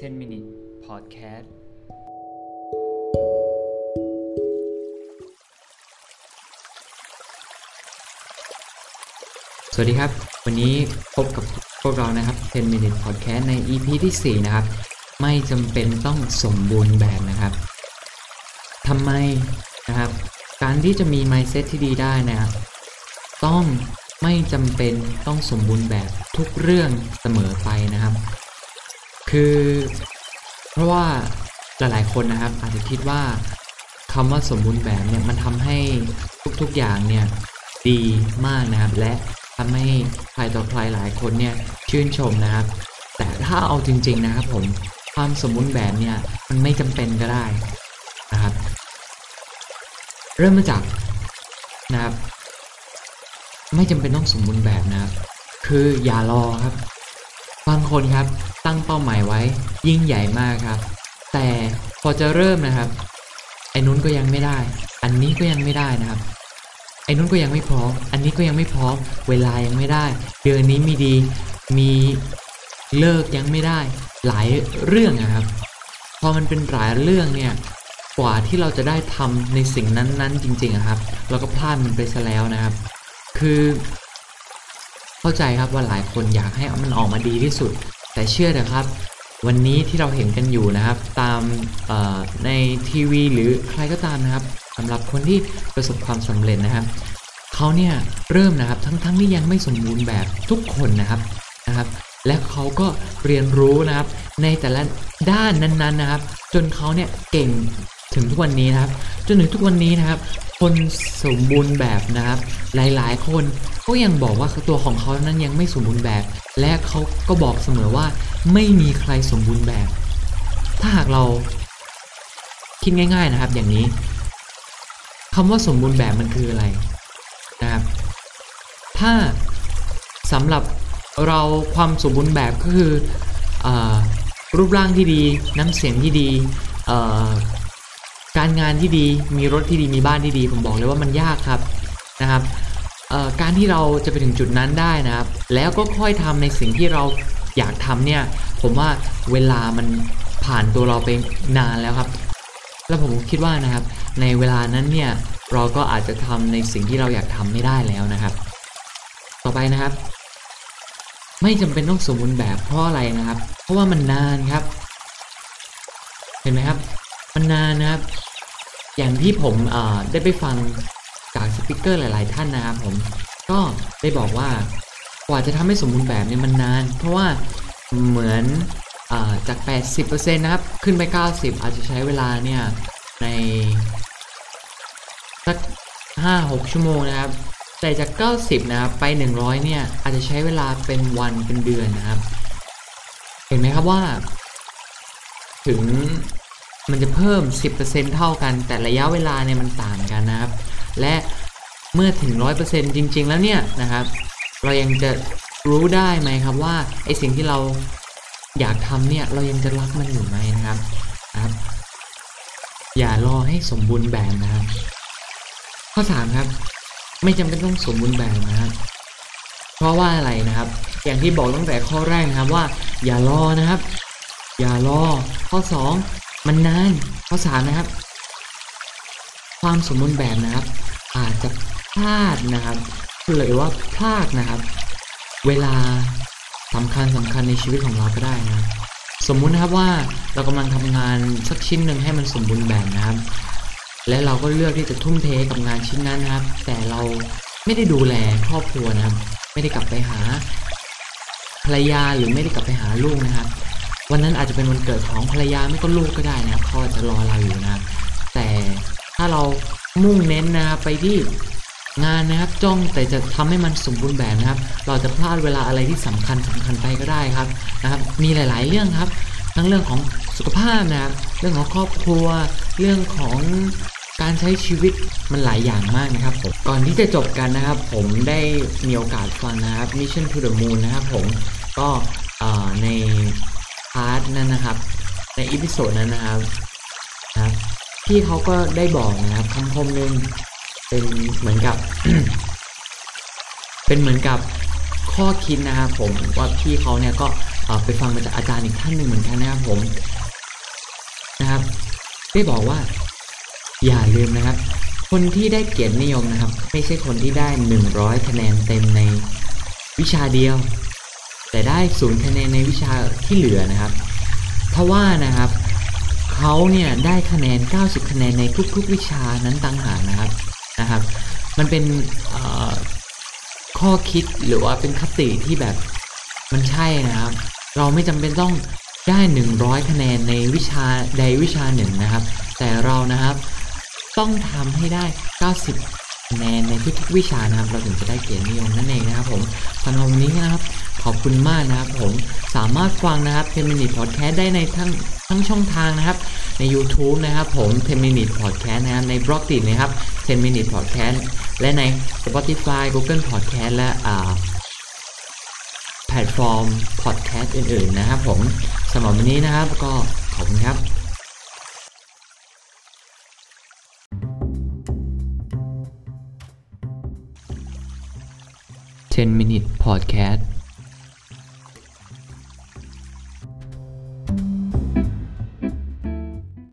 10 minute podcast สวัสดีครับ วันนี้พบกับพวกเรานะครับ 10 minute podcast ใน EP ที่ 4 นะครับ ไม่จำเป็นต้องสมบูรณ์แบบนะครับทำไมนะครับ การที่จะมี mindset ที่ดีได้นะครับต้องไม่จำเป็นต้องสมบูรณ์แบบทุกเรื่องเสมอไป คือ เพราะว่าหลายๆคนนะครับ อาจจะคิดว่าคำว่าสมบูรณ์แบบเนี่ยมันทำให้ทุกๆอย่างเนี่ยดีมากนะครับ และทำให้ใครต่อใครหลายคนเนี่ยชื่นชมนะครับ แต่ถ้าเอาจริง ๆนะครับผมความสมบูรณ์แบบเนี่ยมันไม่จำเป็นก็ได้นะครับ เริ่มมาจากนะครับ ไม่จำเป็นต้องสมบูรณ์แบบนะครับ คืออย่ารอครับ คนครับ ตั้งเป้าหมายไว้ ยิ่งใหญ่มากครับ แต่พอจะเริ่มนะครับ ไอ้นู้นก็ยังไม่ได้ อันนี้ก็ยังไม่ได้นะครับ ไอ้นู้นก็ยังไม่พร้อม อันนี้ก็ยังไม่พร้อม เวลายังไม่ได้ เดือนนี้มีดี มีเลิกยังไม่ได้ หลายเรื่องนะครับ พอมันเป็นหลายเรื่องเนี่ย กว่าที่เราจะได้ทำในสิ่งนั้นๆ จริงๆอะครับ เราก็พลาดมันไปซะแล้วนะครับ คือ เข้าใจครับว่าหลายคนอยากให้มันออกมาดีที่สุด แต่เชื่อเถอะครับ วันนี้ที่เราเห็นกันอยู่นะครับ ตามในทีวีหรือใครก็ตามนะครับสำหรับคนที่ประสบความสำเร็จนะครับเขาเนี่ยเริ่มนะครับทั้งๆทที่ยังไม่สมบูรณ์แบบทุกคนนะครับนะครับและเขาก็เรียนรู้นะครับในแต่ละด้านนั้นๆนะครับ จนเขาเนี่ยเก่งถึงทุกวันนี้นะครับ จนถึงทุกวันนี้นะครับ คนสมบูรณ์แบบนะครับ หลายๆ คน ก็ยังบอกว่าตัวของเขานั้นยังไม่สมบูรณ์แบบ และเขาก็บอกเสมอว่าไม่มีใครสมบูรณ์แบบ ถ้าหากเราคิดง่าย ๆนะครับ อย่างนี้คำว่าสมบูรณ์แบบมันคืออะไรนะครับ ถ้าสำหรับเราความสมบูรณ์แบบก็คืออรูปร่างที่ดี น้ำเสียงที่ดีการงานที่ดีมีรถที่ดีมีบ้านที่ดี ผมบอกเลยว่ามันยากครับนะครับ การที่เราจะไปถึงจุดนั้นได้นะครับ แล้วก็ค่อยทำในสิ่งที่เราอยากทำเนี่ย ผมว่าเวลามันผ่านตัวเราไปนานแล้วครับ แล้วผมคิดว่านะครับ ในเวลานั้นเนี่ยเราก็อาจจะทำในสิ่งที่เราอยากทำไม่ได้แล้วนะครับ ต่อไปนะครับ ไม่จำเป็นต้องสมบูรณ์แบบเพราะอะไรนะครับ เพราะว่ามันนานครับ เห็นไหมครับ มันนานนะครับ อย่างที่ผมได้ไปฟัง จากสปิเกอร์หลาย ๆ ท่านนะครับผม ก็ได้บอกว่ากว่าจะทำให้สมบูรณ์แบบเนี่ยมันนาน เพราะว่าเหมือนอจาก 80%นะครับ ขึ้นไป 90 อาจจะใช้เวลาเนี่ย ในสัก 5-6 ชั่วโมงนะครับ แต่จาก 90 นะครับ ไป 100 เนี่ย อาจจะใช้เวลาเป็นวันเป็นเดือนนะครับ เห็นไหมครับว่า ถึงมันจะเพิ่ม 10%เท่ากัน แต่ระยะเวลาเนี่ยมันต่างกันนะครับ และเมื่อถึง 100%จริง ๆ แล้วเนี่ยนะครับ เรายังจะรู้ได้ไหมครับว่าไอสิ่งที่เราอยากทำเนี่ยเรายังจะรักมันอยู่ไหมนะครับครับ อย่ารอให้สมบูรณ์แบบนะครับ ข้อ3ครับไม่จำเป็นต้องสมบูรณ์แบบนะครับเพราะว่าอะไรนะครับ อย่างที่บอกตั้งแต่ข้อแรกนะครับว่า อย่ารอนะครับ อย่ารอข้อ 2 มันนานข้อ3นะครับ ความสมบูรณ์แบบนะครับ อาจจะพลาดนะครับหรือว่าพลาดนะครับ เวลาสำคัญสำคัญในชีวิตของเราก็ได้นะสมมุตินะครับว่าเรากำลังทำงานสักชิ้นหนึ่งให้มันสมบูรณ์แบบนะครับ และเราก็เลือกที่จะทุ่มเทกับงานชิ้นนั้นนะครับ แต่เราไม่ได้ดูแลครอบครัวนะครับ ไม่ได้กลับไปหาภรรยาหรือไม่ได้กลับไปหาลูกนะครับ วันนั้นอาจจะเป็นวันเกิดของภรรยาไม่ก็ลูกก็ได้นะครับเขาอาจจะรอเราอยู่นะครับาเรามุ่งเน้นนะครับไปที่งานนะครับจ้องแต่จะทำให้มันสมบูรณ์แบบนะครับ เราจะพลาดเวลาอะไรที่สำคัญสำคัญไปก็ได้ครับนะครับ มีหลาย ๆ เรื่องครับ ทั้งเรื่องของสุขภาพนะครับ เรื่องของครอบครัว เรื่องของการใช้ชีวิตมันหลายอย่างมากนะครับผมก่อนที่จะจบกันนะครับ ผมได้มีโอกาสฟังนะครับ Mission to the Moon นะครับผมก็ใน part นั้นนะครับ ใน episode นั้นนะครับนะครับ พี่เขาก็ได้บอกนะครับคำคมหนึ่งเป็นเหมือนกับ เป็นเหมือนกับข้อคิดนะครับผมว่าพี่เขาเนี่ยก็ไปฟังมาจากอาจารย์อีกท่านหนึ่งเหมือนกันนะครับผมนะครับ ได้บอกว่า อย่าลืมนะครับ คนที่ได้เกียรตินิยมนะครับ ไม่ใช่คนที่ได้ 100 คะแนนเต็มในวิชาเดียว แต่ได้ศูนย์คะแนนในวิชาที่เหลือนะครับทว่านะครับ เขาเนี่ยได้คะแนน 90 คะแนนในทุก ๆ วิชานั้นต่างหากนะครับนะครับ มันเป็นข้อคิดหรือว่าเป็นคติที่แบบมันใช่นะครับ เราไม่จำเป็นต้องได้ 100 คะแนนในวิชาใดวิชาหนึ่งนะครับ แต่เรานะครับต้องทำให้ได้ 90คะแนนในทุกๆวิชานะครับ เราถึงจะได้เกียรตินิยมนั่นเองนะครับผมสำหรับวันนี้นะครับ ขอบคุณมากนะครับผมสามารถฟังนะครับ10 Minute Podcast ได้ในทั้งทั้งช่องทางนะครับ ใน YouTube นะครับผม10 Minute Podcast นะครับในบล็อกดินะครับ10 Minute Podcast และใน Spotify Google Podcast และอ่าแพลตฟอร์ม podcast อื่น ๆ นะครับผมสำหรับวันนี้นะครับก็ขอบคุณครับ10 minute podcast